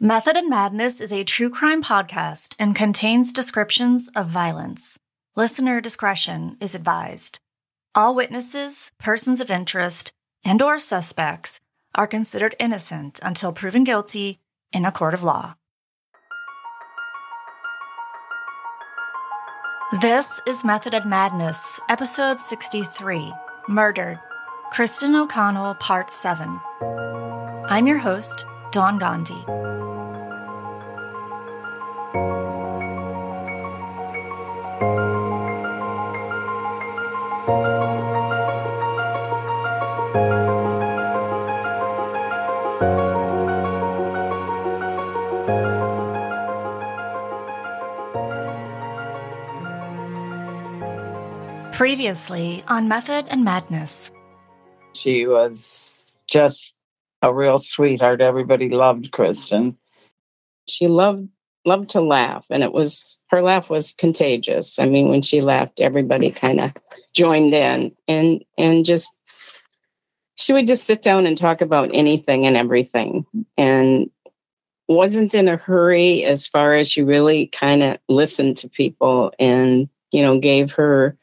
Method and Madness is a true crime podcast and contains descriptions of violence. Listener discretion is advised. All witnesses, persons of interest, and or suspects are considered innocent until proven guilty in a court of law. This is Method and Madness, episode 63, Murdered, Kristin O'Connell, part 7. I'm your host, Dawn Gandhi. Previously on Method and Madness. She was just a real sweetheart. Everybody loved Kristin. She loved loved to laugh and it was her laugh was contagious. I mean when she laughed everybody kind of joined in and and just she would just sit down and talk about anything and everything and wasn't in a hurry as far as she really kind of listened to people and you know gave her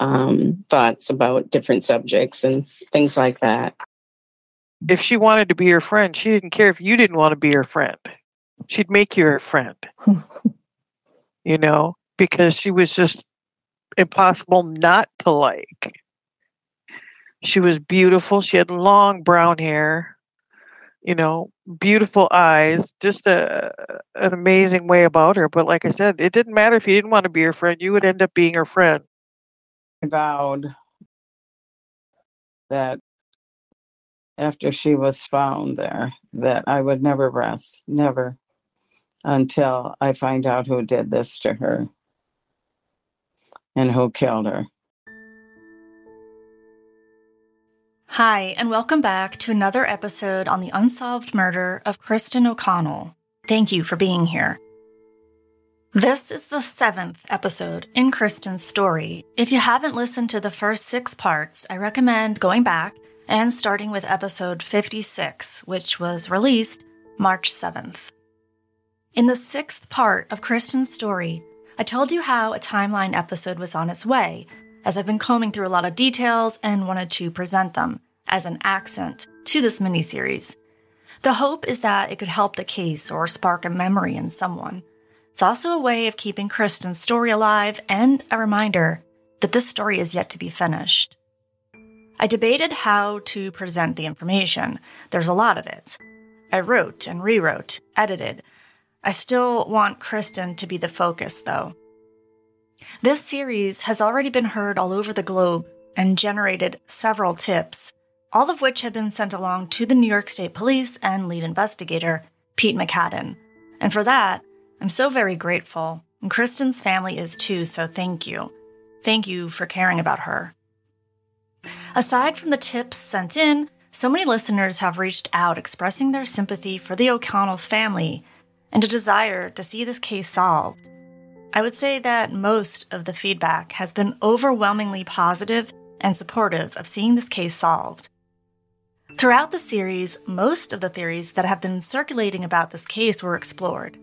um, thoughts about different subjects and things like that. If she wanted to be your friend, she didn't care if you didn't want to be her friend. She'd make you her friend, you know, because she was just impossible not to like. She was beautiful. She had long brown hair, you know, beautiful eyes, just a an amazing way about her. But like I said, it didn't matter if you didn't want to be her friend, you would end up being her friend vowed that after she was found there that I would never rest, never until I find out who did this to her and who killed her. Hi, and welcome back to another episode on the unsolved murder of Kristin O'Connell. Thank you for being here. This is the seventh episode in Kristin's story. If you haven't listened to the first six parts, I recommend going back and starting with episode 56, which was released March 7th. In the sixth part of Kristin's story, I told you how a timeline episode was on its way, as I've been combing through a lot of details and wanted to present them as an accent to this miniseries. The hope is that it could help the case or spark a memory in someone. It's also a way of keeping Kristin's story alive and a reminder that this story is yet to be finished. I debated how to present the information. There's a lot of it. I wrote and rewrote, edited. I still want Kristin to be the focus, though. This series has already been heard all over the globe and generated several tips, all of which have been sent along to the New York State Police and lead investigator, Pete McCadden. And for that, I'm so very grateful, and Kristin's family is too, so thank you. Thank you for caring about her. Aside from the tips sent in, so many listeners have reached out expressing their sympathy for the O'Connell family and a desire to see this case solved. I would say that most of the feedback has been overwhelmingly positive and supportive of seeing this case solved. Throughout the series, most of the theories that have been circulating about this case were explored.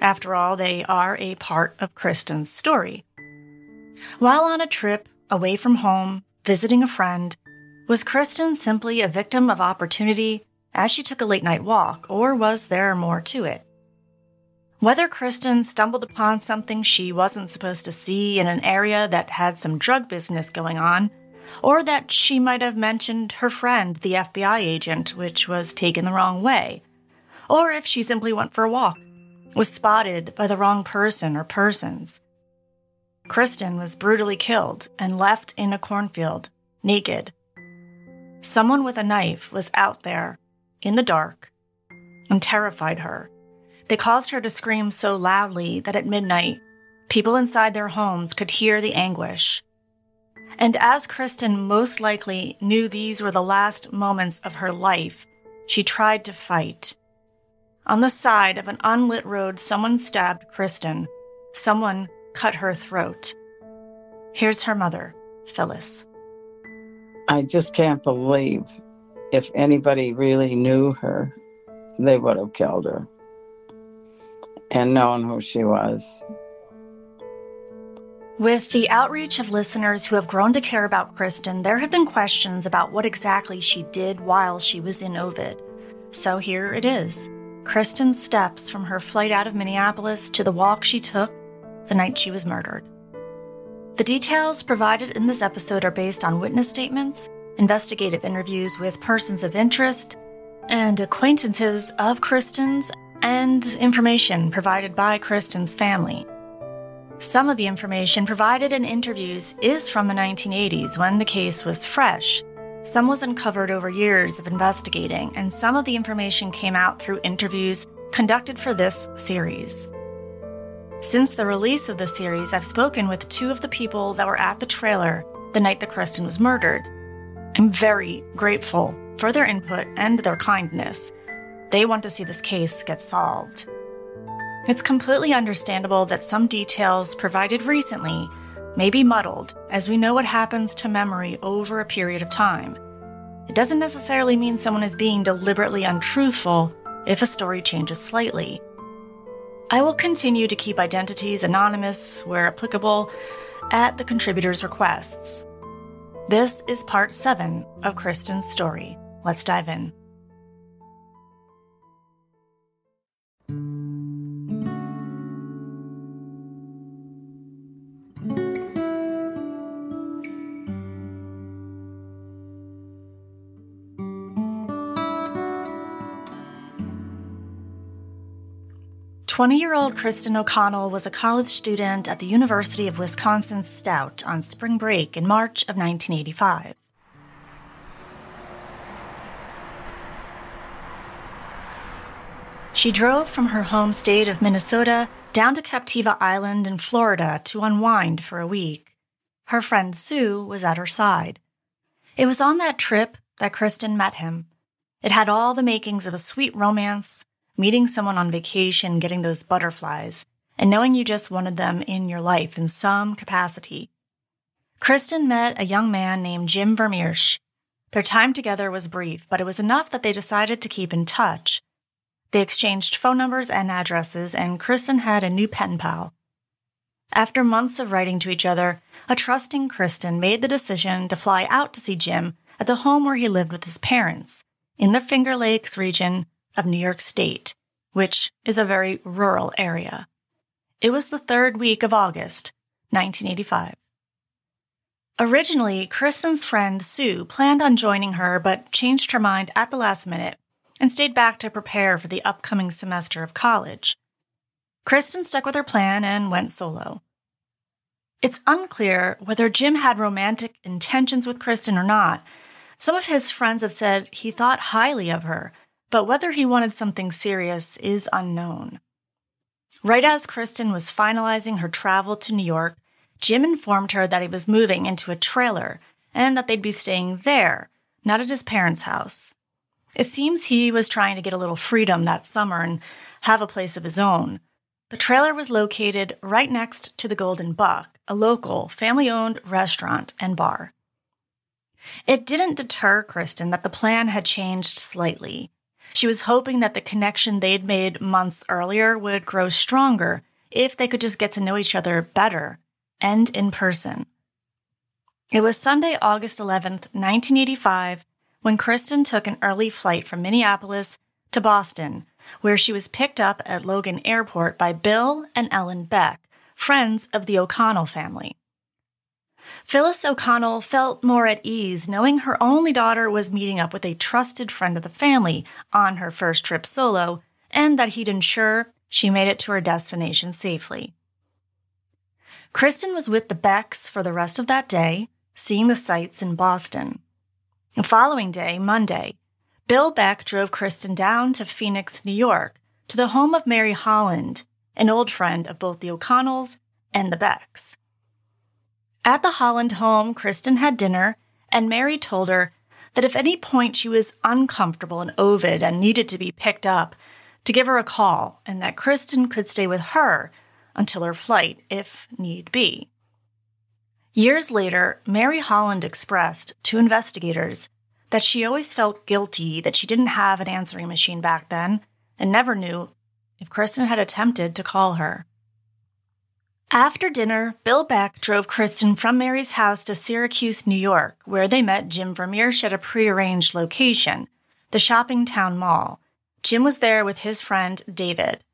After all, they are a part of Kristin's story. While on a trip away from home, visiting a friend, was Kristin simply a victim of opportunity as she took a late night walk, or was there more to it? Whether Kristin stumbled upon something she wasn't supposed to see in an area that had some drug business going on, or that she might have mentioned her friend, the FBI agent, which was taken the wrong way, or if she simply went for a walk was spotted by the wrong person or persons. Kristin was brutally killed and left in a cornfield, naked. Someone with a knife was out there, in the dark, and terrified her. They caused her to scream so loudly that at midnight, people inside their homes could hear the anguish. And as Kristin most likely knew these were the last moments of her life, she tried to fight. On the side of an unlit road, someone stabbed Kristin. Someone cut her throat. Here's her mother, Phyllis. I just can't believe if anybody really knew her, they would have killed her. and known who she was. With the outreach of listeners who have grown to care about Kristin, there have been questions about what exactly she did while she was in Ovid. So here it is Kristin's steps from her flight out of Minneapolis to the walk she took the night she was murdered. The details provided in this episode are based on witness statements, investigative interviews with persons of interest, and acquaintances of Kristin's, and information provided by Kristin's family. Some of the information provided in interviews is from the 1980s when the case was fresh. Some was uncovered over years of investigating, and some of the information came out through interviews conducted for this series. Since the release of the series, I've spoken with two of the people that were at the trailer the night that Kristin was murdered. I'm very grateful for their input and their kindness. They want to see this case get solved. It's completely understandable that some details provided recently may be muddled, as we know what happens to memory over a period of time. It doesn't necessarily mean someone is being deliberately untruthful if a story changes slightly. I will continue to keep identities anonymous where applicable at the contributors' requests. This is part 7 of Kristin's story. Let's dive in. 20 year old Kristin O'Connell was a college student at the University of Wisconsin Stout on spring break in March of 1985. She drove from her home state of Minnesota down to Captiva Island in Florida to unwind for a week. Her friend Sue was at her side. It was on that trip that Kristin met him. It had all the makings of a sweet romance meeting someone on vacation, getting those butterflies, and knowing you just wanted them in your life in some capacity. Kristin met a young man named Jim Vermeersch. Their time together was brief, but it was enough that they decided to keep in touch. They exchanged phone numbers and addresses, and Kristin had a new pen pal. After months of writing to each other, a trusting Kristin made the decision to fly out to see Jim at the home where he lived with his parents, in the Finger Lakes region of New York State, which is a very rural area. It was the third week of August, 1985. Originally, Kristin's friend Sue planned on joining her but changed her mind at the last minute and stayed back to prepare for the upcoming semester of college. Kristin stuck with her plan and went solo. It's unclear whether Jim had romantic intentions with Kristin or not. Some of his friends have said he thought highly of her but whether he wanted something serious is unknown. Right as Kristin was finalizing her travel to New York, Jim informed her that he was moving into a trailer and that they'd be staying there, not at his parents' house. It seems he was trying to get a little freedom that summer and have a place of his own. The trailer was located right next to the Golden Buck, a local, family owned restaurant and bar. It didn't deter Kristin that the plan had changed slightly. She was hoping that the connection they'd made months earlier would grow stronger if they could just get to know each other better and in person. It was Sunday, August 11th, 1985, when Kristin took an early flight from Minneapolis to Boston, where she was picked up at Logan Airport by Bill and Ellen Beck, friends of the O'Connell family. Phyllis O'Connell felt more at ease knowing her only daughter was meeting up with a trusted friend of the family on her first trip solo, and that he'd ensure she made it to her destination safely. Kristin was with the Becks for the rest of that day, seeing the sights in Boston. The following day, Monday, Bill Beck drove Kristin down to Phoenix, New York, to the home of Mary Holland, an old friend of both the O'Connells and the Becks. At the Holland home, Kristin had dinner, and Mary told her that if any point she was uncomfortable in Ovid and needed to be picked up, to give her a call, and that Kristin could stay with her until her flight, if need be. Years later, Mary Holland expressed to investigators that she always felt guilty that she didn't have an answering machine back then and never knew if Kristin had attempted to call her. After dinner, Bill Beck drove Kristin from Mary's house to Syracuse, New York, where they met Jim Vermeersch at a prearranged location, the Shopping Town Mall. Jim was there with his friend David.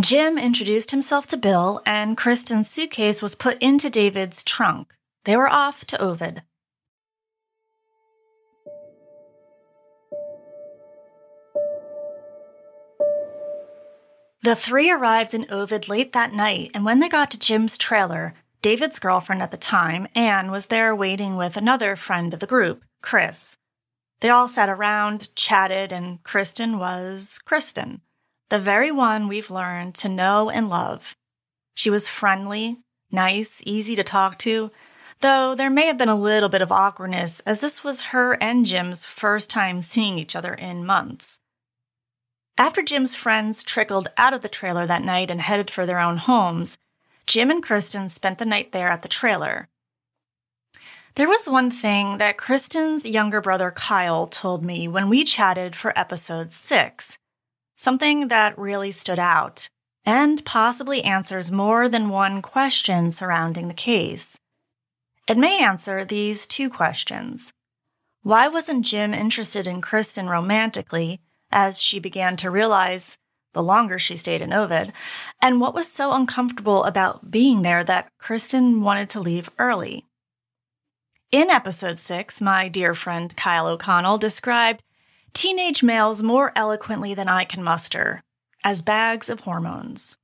Jim introduced himself to Bill, and Kristin's suitcase was put into David's trunk. They were off to Ovid. The three arrived in Ovid late that night, and when they got to Jim's trailer, David's girlfriend at the time, Anne, was there waiting with another friend of the group, Chris. They all sat around, chatted, and Kristin was Kristin, the very one we've learned to know and love. She was friendly, nice, easy to talk to, though there may have been a little bit of awkwardness as this was her and Jim's first time seeing each other in months. After Jim's friends trickled out of the trailer that night and headed for their own homes, Jim and Kristin spent the night there at the trailer. There was one thing that Kristin's younger brother Kyle told me when we chatted for episode six, something that really stood out and possibly answers more than one question surrounding the case. It may answer these two questions. Why wasn't Jim interested in Kristin romantically as she began to realize the longer she stayed in Ovid, and what was so uncomfortable about being there that Kristin wanted to leave early. In episode six, my dear friend Kyle O'Connell described teenage males more eloquently than I can muster as bags of hormones.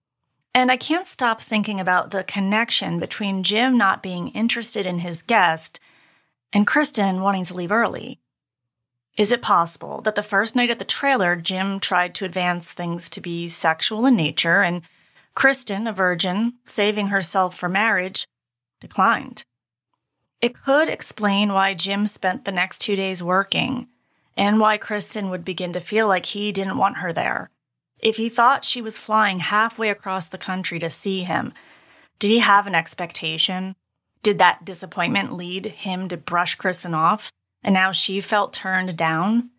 And I can't stop thinking about the connection between Jim not being interested in his guest and Kristin wanting to leave early. Is it possible that the first night at the trailer, Jim tried to advance things to be sexual in nature, and Kristin, a virgin, saving herself for marriage, declined? It could explain why Jim spent the next two days working, and why Kristin would begin to feel like he didn't want her there. If he thought she was flying halfway across the country to see him, did he have an expectation? Did that disappointment lead him to brush Kristin off? And now she felt turned down,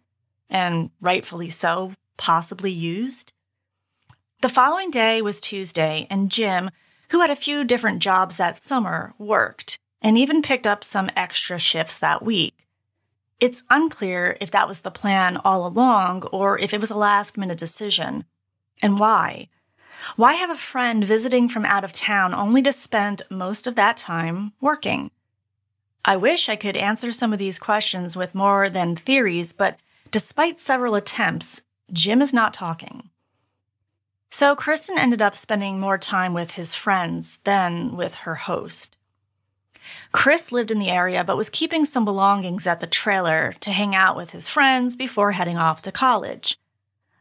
and rightfully so, possibly used. The following day was Tuesday, and Jim, who had a few different jobs that summer, worked and even picked up some extra shifts that week. It's unclear if that was the plan all along or if it was a last minute decision. And why? Why have a friend visiting from out of town only to spend most of that time working? I wish I could answer some of these questions with more than theories, but despite several attempts, Jim is not talking. So Kristin ended up spending more time with his friends than with her host. Chris lived in the area but was keeping some belongings at the trailer to hang out with his friends before heading off to college.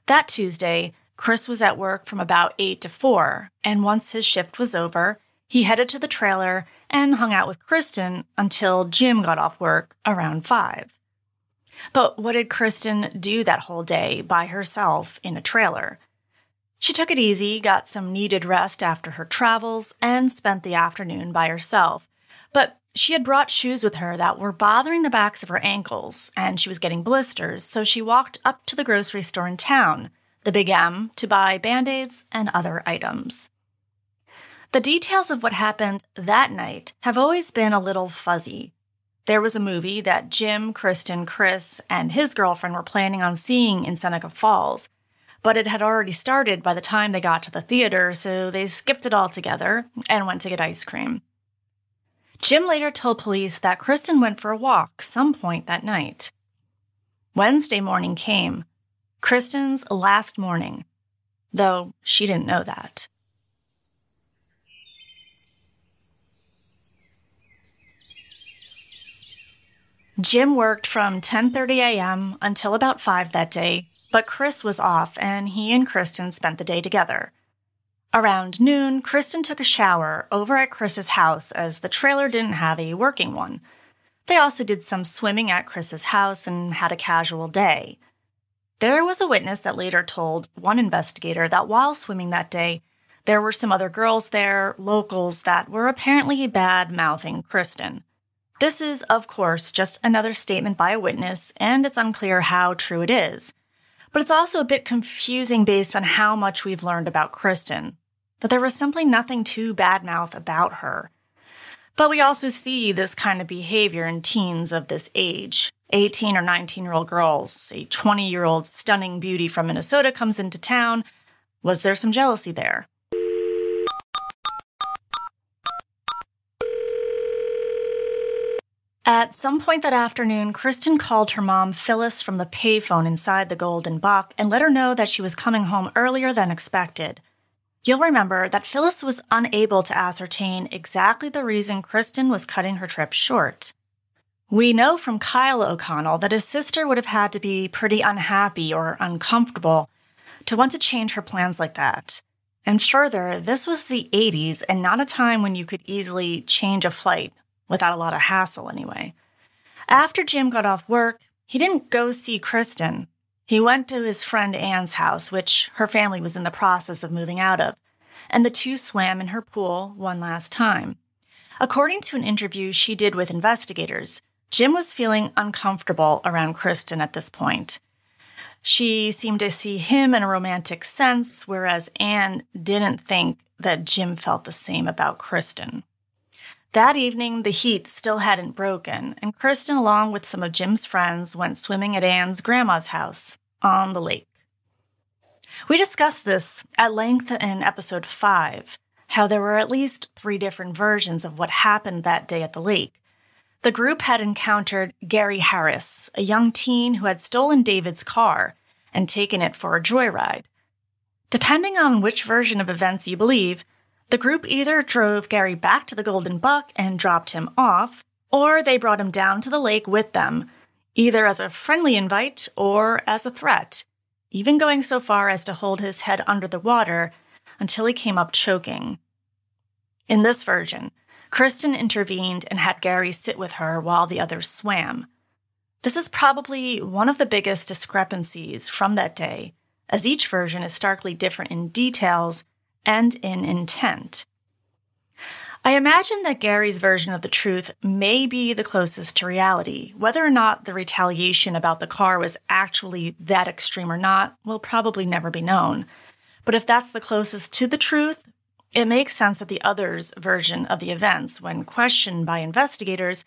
That Tuesday, Chris was at work from about 8 to 4, and once his shift was over, he headed to the trailer and hung out with Kristin until Jim got off work around 5. But what did Kristin do that whole day by herself in a trailer? She took it easy, got some needed rest after her travels, and spent the afternoon by herself. But she had brought shoes with her that were bothering the backs of her ankles, and she was getting blisters, so she walked up to the grocery store in town, the Big M, to buy band aids and other items. The details of what happened that night have always been a little fuzzy. There was a movie that Jim, Kristin, Chris, and his girlfriend were planning on seeing in Seneca Falls, but it had already started by the time they got to the theater, so they skipped it altogether and went to get ice cream. Jim later told police that Kristin went for a walk some point that night. Wednesday morning came, Kristin's last morning, though she didn't know that. Jim worked from 10:30 a.m. until about 5 that day, but Chris was off and he and Kristin spent the day together. Around noon, Kristin took a shower over at Chris's house as the trailer didn't have a working one. They also did some swimming at Chris's house and had a casual day. There was a witness that later told one investigator that while swimming that day, there were some other girls there, locals, that were apparently bad mouthing Kristin. This is, of course, just another statement by a witness, and it's unclear how true it is. But it's also a bit confusing based on how much we've learned about Kristin, that there was simply nothing too badmouth about her. But we also see this kind of behavior in teens of this age. 18 or 19 year old girls, a 20 year old stunning beauty from Minnesota comes into town. Was there some jealousy there? At some point that afternoon, Kristin called her mom, Phyllis, from the payphone inside the Golden Buck and let her know that she was coming home earlier than expected. You'll remember that Phyllis was unable to ascertain exactly the reason Kristin was cutting her trip short. We know from Kyle O'Connell that his sister would have had to be pretty unhappy or uncomfortable to want to change her plans like that. And further, this was the 80s and not a time when you could easily change a flight without a lot of hassle, anyway. After Jim got off work, he didn't go see Kristin. He went to his friend Anne's house, which her family was in the process of moving out of, and the two swam in her pool one last time. According to an interview she did with investigators, Jim was feeling uncomfortable around Kristin at this point. She seemed to see him in a romantic sense, whereas Anne didn't think that Jim felt the same about Kristin. That evening, the heat still hadn't broken, and Kristin, along with some of Jim's friends, went swimming at Anne's grandma's house on the lake. We discussed this at length in episode 5 how there were at least three different versions of what happened that day at the lake. The group had encountered Gary Harris, a young teen who had stolen David's car and taken it for a joyride. Depending on which version of events you believe, the group either drove Gary back to the Golden Buck and dropped him off, or they brought him down to the lake with them, either as a friendly invite or as a threat, even going so far as to hold his head under the water until he came up choking. In this version, Kristin intervened and had Gary sit with her while the others swam. This is probably one of the biggest discrepancies from that day, as each version is starkly different in details and in intent. I imagine that Gary's version of the truth may be the closest to reality. Whether or not the retaliation about the car was actually that extreme or not will probably never be known. But if that's the closest to the truth, it makes sense that the other's version of the events, when questioned by investigators,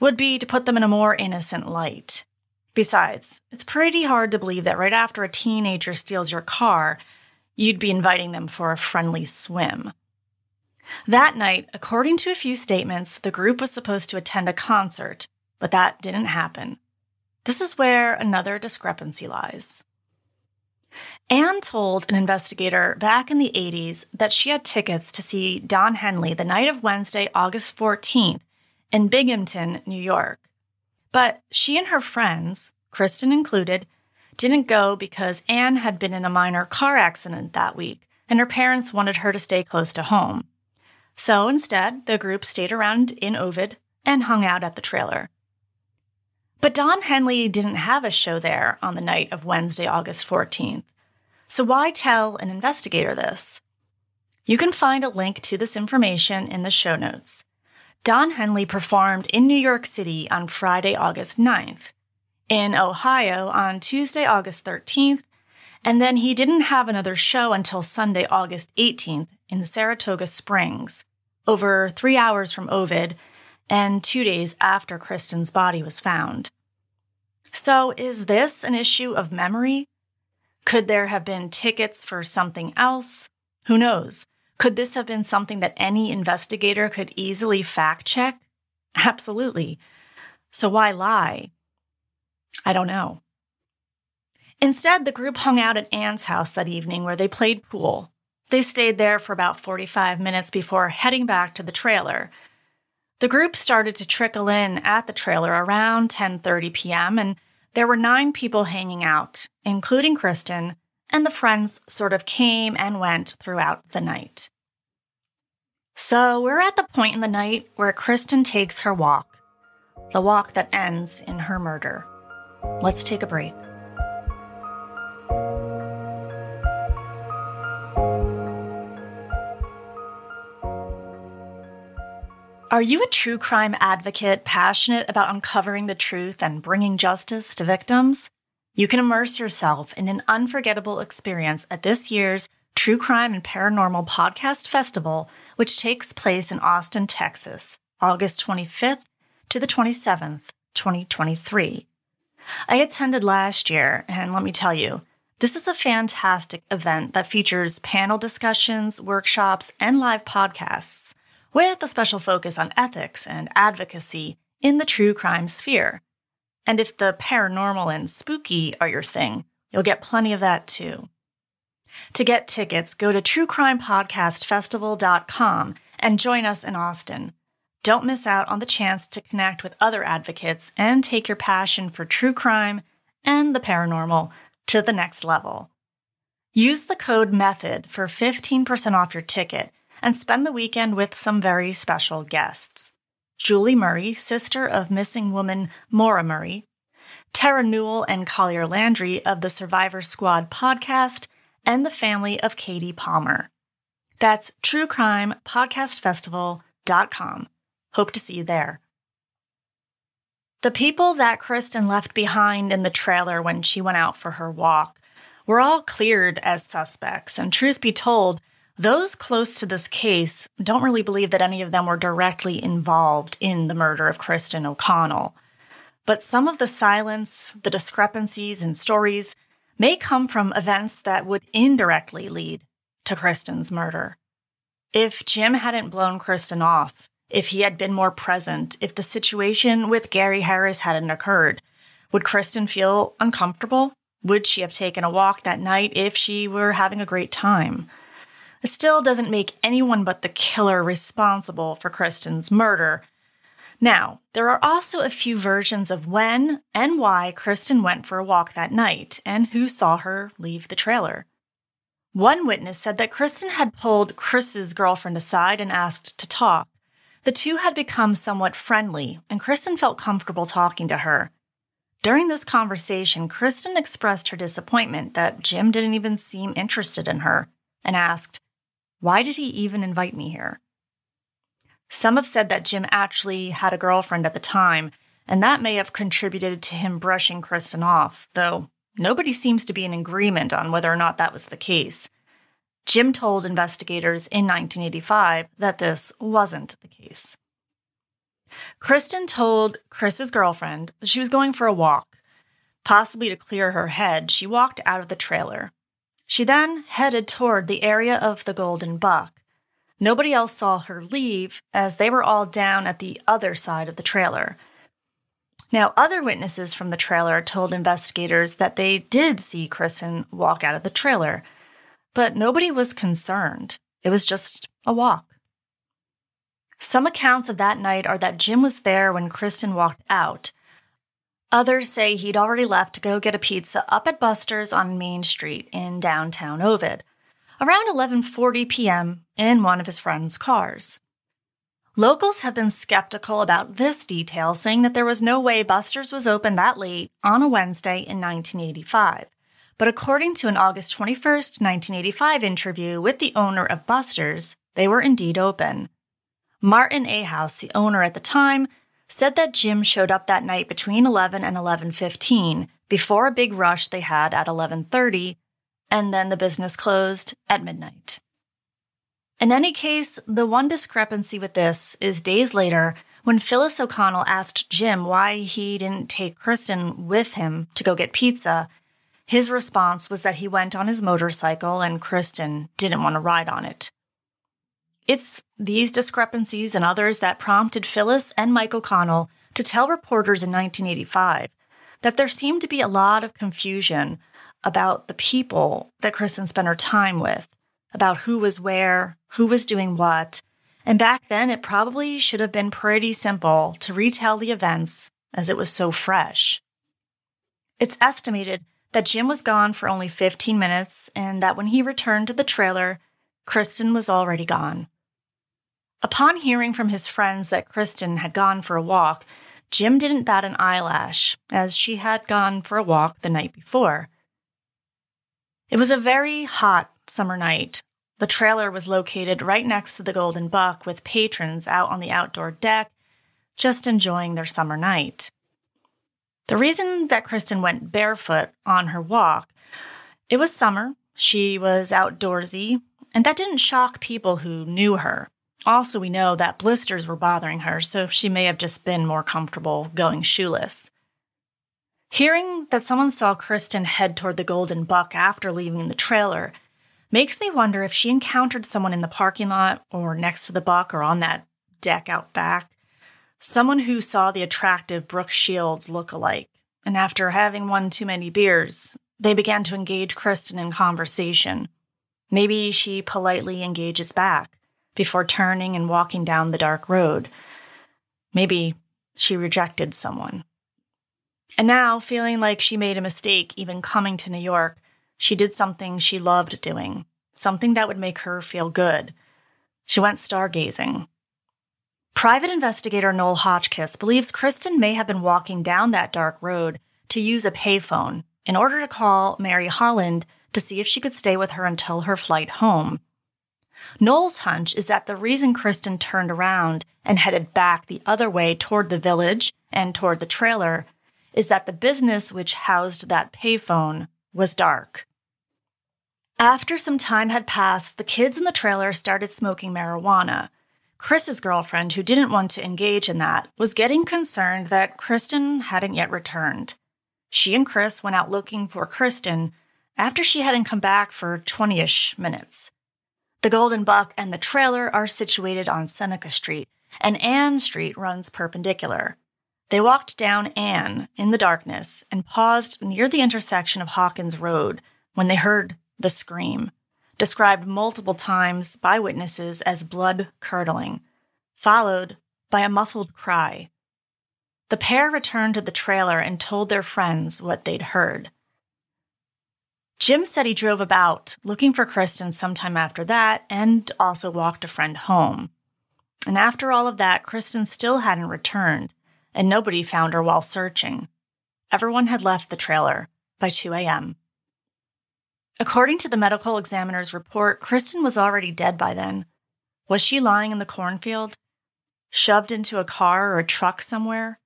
would be to put them in a more innocent light. Besides, it's pretty hard to believe that right after a teenager steals your car, you'd be inviting them for a friendly swim. That night, according to a few statements, the group was supposed to attend a concert, but that didn't happen. This is where another discrepancy lies. Anne told an investigator back in the 80s that she had tickets to see Don Henley the night of Wednesday, August 14th in Binghamton, New York. But she and her friends, Kristin included, didn't go because Anne had been in a minor car accident that week, and her parents wanted her to stay close to home. So instead, the group stayed around in Ovid and hung out at the trailer. But Don Henley didn't have a show there on the night of Wednesday, August 14th. So why tell an investigator this? You can find a link to this information in the show notes. Don Henley performed in New York City on Friday, August 9th, in Ohio on Tuesday, August 13th, and then he didn't have another show until Sunday, August 18th in Saratoga Springs, over three hours from Ovid and two days after Kristin's body was found. So, is this an issue of memory? Could there have been tickets for something else? Who knows? Could this have been something that any investigator could easily fact check? Absolutely. So, why lie? I don't know. Instead, the group hung out at Anne's house that evening where they played pool. They stayed there for about 45 minutes before heading back to the trailer. The group started to trickle in at the trailer around 10:30 p.m. and there were 9 people hanging out, including Kristin, and the friends sort of came and went throughout the night. So, we're at the point in the night where Kristin takes her walk, the walk that ends in her murder. Let's take a break. Are you a true crime advocate passionate about uncovering the truth and bringing justice to victims? You can immerse yourself in an unforgettable experience at this year's True Crime and Paranormal Podcast Festival, which takes place in Austin, Texas, August 25th to the 27th, 2023. I attended last year, and let me tell you, this is a fantastic event that features panel discussions, workshops, and live podcasts with a special focus on ethics and advocacy in the true crime sphere. And if the paranormal and spooky are your thing, you'll get plenty of that too. To get tickets, go to truecrimepodcastfestival.com and join us in Austin. Don't miss out on the chance to connect with other advocates and take your passion for true crime and the paranormal to the next level. Use the code METHOD for 15% off your ticket and spend the weekend with some very special guests. Julie Murray, sister of missing woman Maura Murray, Tara Newell and Collier Landry of the Survivor Squad podcast, and the family of Katie Palmer. That's truecrimepodcastfestival.com. Hope to see you there. The people that Kristin left behind in the trailer when she went out for her walk were all cleared as suspects, and truth be told, those close to this case don't really believe that any of them were directly involved in the murder of Kristin O'Connell. But some of the silence, the discrepancies in stories may come from events that would indirectly lead to Kristin's murder. If Jim hadn't blown Kristin off, if he had been more present, if the situation with Gary Harris hadn't occurred, would Kristin feel uncomfortable? Would she have taken a walk that night if she were having a great time? It still doesn't make anyone but the killer responsible for Kristin's murder. Now, there are also a few versions of when and why Kristin went for a walk that night and who saw her leave the trailer. One witness said that Kristin had pulled Chris's girlfriend aside and asked to talk. The two had become somewhat friendly, and Kristin felt comfortable talking to her. During this conversation, Kristin expressed her disappointment that Jim didn't even seem interested in her and asked, Why did he even invite me here? Some have said that Jim actually had a girlfriend at the time, and that may have contributed to him brushing Kristin off, though nobody seems to be in agreement on whether or not that was the case. Jim told investigators in 1985 that this wasn't the case. Kristin told Chris's girlfriend she was going for a walk. Possibly to clear her head, she walked out of the trailer. She then headed toward the area of the Golden Buck. Nobody else saw her leave, as they were all down at the other side of the trailer. Now, other witnesses from the trailer told investigators that they did see Kristin walk out of the trailer but nobody was concerned. It was just a walk. Some accounts of that night are that Jim was there when Kristin walked out. Others say he'd already left to go get a pizza up at Buster's on Main Street in downtown Ovid, around 11:40 p.m. in one of his friend's cars. Locals have been skeptical about this detail, saying that there was no way Buster's was open that late on a Wednesday in 1985. But according to an August 21st, 1985 interview with the owner of Buster's, they were indeed open. Martin Ahaus, the owner at the time, said that Jim showed up that night between 11 and 11:15 before a big rush they had at 11:30 and then the business closed at midnight. In any case, the one discrepancy with this is days later when Phyllis O'Connell asked Jim why he didn't take Kristin with him to go get pizza his response was that he went on his motorcycle and Kristin didn't want to ride on it. It's these discrepancies and others that prompted Phyllis and Mike O'Connell to tell reporters in 1985 that there seemed to be a lot of confusion about the people that Kristin spent her time with, about who was where, who was doing what. And back then, it probably should have been pretty simple to retell the events as it was so fresh. It's estimated that Jim was gone for only 15 minutes and that when he returned to the trailer, Kristin was already gone. Upon hearing from his friends that Kristin had gone for a walk, Jim didn't bat an eyelash, as she had gone for a walk the night before. It was a very hot summer night. The trailer was located right next to the Golden Buck, with patrons out on the outdoor deck just enjoying their summer night. The reason that Kristin went barefoot on her walk, it was summer, she was outdoorsy, and that didn't shock people who knew her. Also, we know that blisters were bothering her, so she may have just been more comfortable going shoeless. Hearing that someone saw Kristin head toward the Golden Buck after leaving the trailer makes me wonder if she encountered someone in the parking lot or next to the Buck or on that deck out back. Someone who saw the attractive Brooke Shields look alike, and after having one too many beers, they began to engage Kristin in conversation. Maybe she politely engages back before turning and walking down the dark road. Maybe she rejected someone. And now, feeling like she made a mistake even coming to New York, she did something she loved doing, something that would make her feel good. She went stargazing. Private investigator Noel Hotchkiss believes Kristin may have been walking down that dark road to use a payphone in order to call Mary Holland to see if she could stay with her until her flight home. Noel's hunch is that the reason Kristin turned around and headed back the other way toward the village and toward the trailer is that the business which housed that payphone was dark. After some time had passed, the kids in the trailer started smoking marijuana, Chris's girlfriend, who didn't want to engage in that, was getting concerned that Kristin hadn't yet returned. She and Chris went out looking for Kristin after she hadn't come back for 20 ish minutes. The Golden Buck and the trailer are situated on Seneca Street, and Ann Street runs perpendicular. They walked down Ann in the darkness and paused near the intersection of Hawkins Road when they heard the scream described multiple times by witnesses as blood curdling, followed by a muffled cry. The pair returned to the trailer and told their friends what they'd heard. Jim said he drove about looking for Kristin sometime after that and also walked a friend home. And after all of that, Kristin still hadn't returned, and nobody found her while searching. Everyone had left the trailer by 2 a.m. According to the medical examiner's report, Kristin was already dead by then. Was she lying in the cornfield? Shoved into a car or a truck somewhere?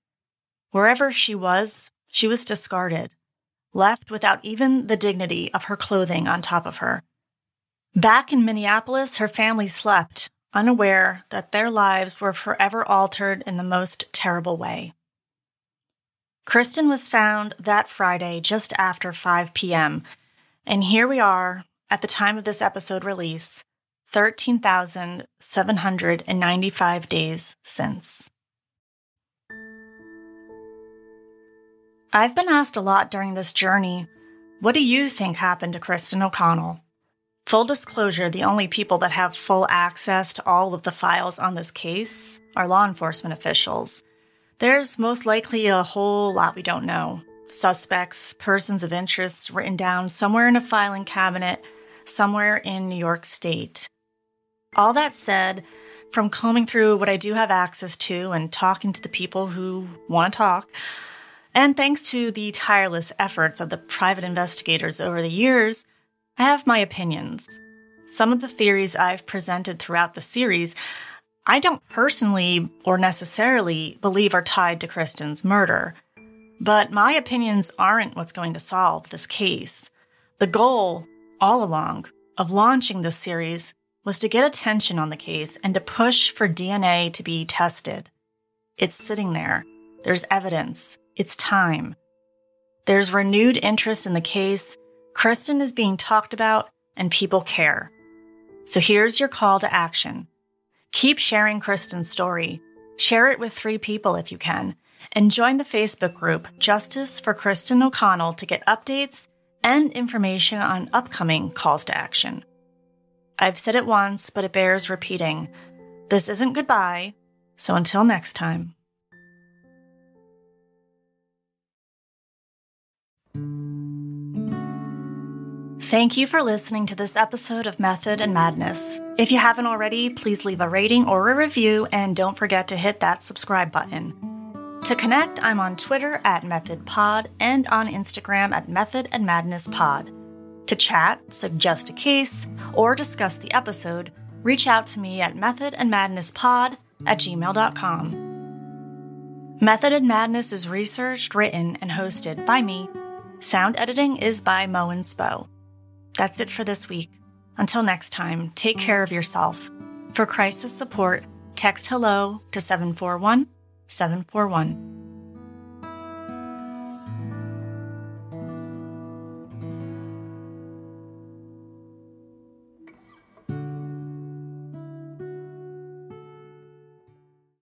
Wherever she was, she was discarded, left without even the dignity of her clothing on top of her. Back in Minneapolis, her family slept, unaware that their lives were forever altered in the most terrible way. Kristin was found that Friday just after 5 p.m. And here we are at the time of this episode release, 13,795 days since. I've been asked a lot during this journey what do you think happened to Kristin O'Connell? Full disclosure the only people that have full access to all of the files on this case are law enforcement officials. There's most likely a whole lot we don't know suspects, persons of interest written down somewhere in a filing cabinet, somewhere in New York State. All that said, from combing through what I do have access to and talking to the people who want to talk, and thanks to the tireless efforts of the private investigators over the years, I have my opinions. Some of the theories I've presented throughout the series, I don't personally or necessarily believe are tied to Kristin's murder. But my opinions aren't what's going to solve this case. The goal, all along, of launching this series was to get attention on the case and to push for DNA to be tested. It's sitting there. There's evidence. It's time. There's renewed interest in the case. Kristin is being talked about, and people care. So here's your call to action. Keep sharing Kristin's story. Share it with three people if you can and join the Facebook group Justice for Kristin O'Connell to get updates and information on upcoming calls to action. I've said it once, but it bears repeating. This isn't goodbye, so until next time. Thank you for listening to this episode of Method and Madness. If you haven't already, please leave a rating or a review and don't forget to hit that subscribe button. To connect, I'm on Twitter at MethodPod and on Instagram at Method and Madness Pod. To chat, suggest a case, or discuss the episode, reach out to me at methodandmadnesspod at gmail.com. Method and Madness is researched, written, and hosted by me. Sound editing is by moInspo. That's it for this week. Until next time, take care of yourself. For crisis support, text hello to 741 741.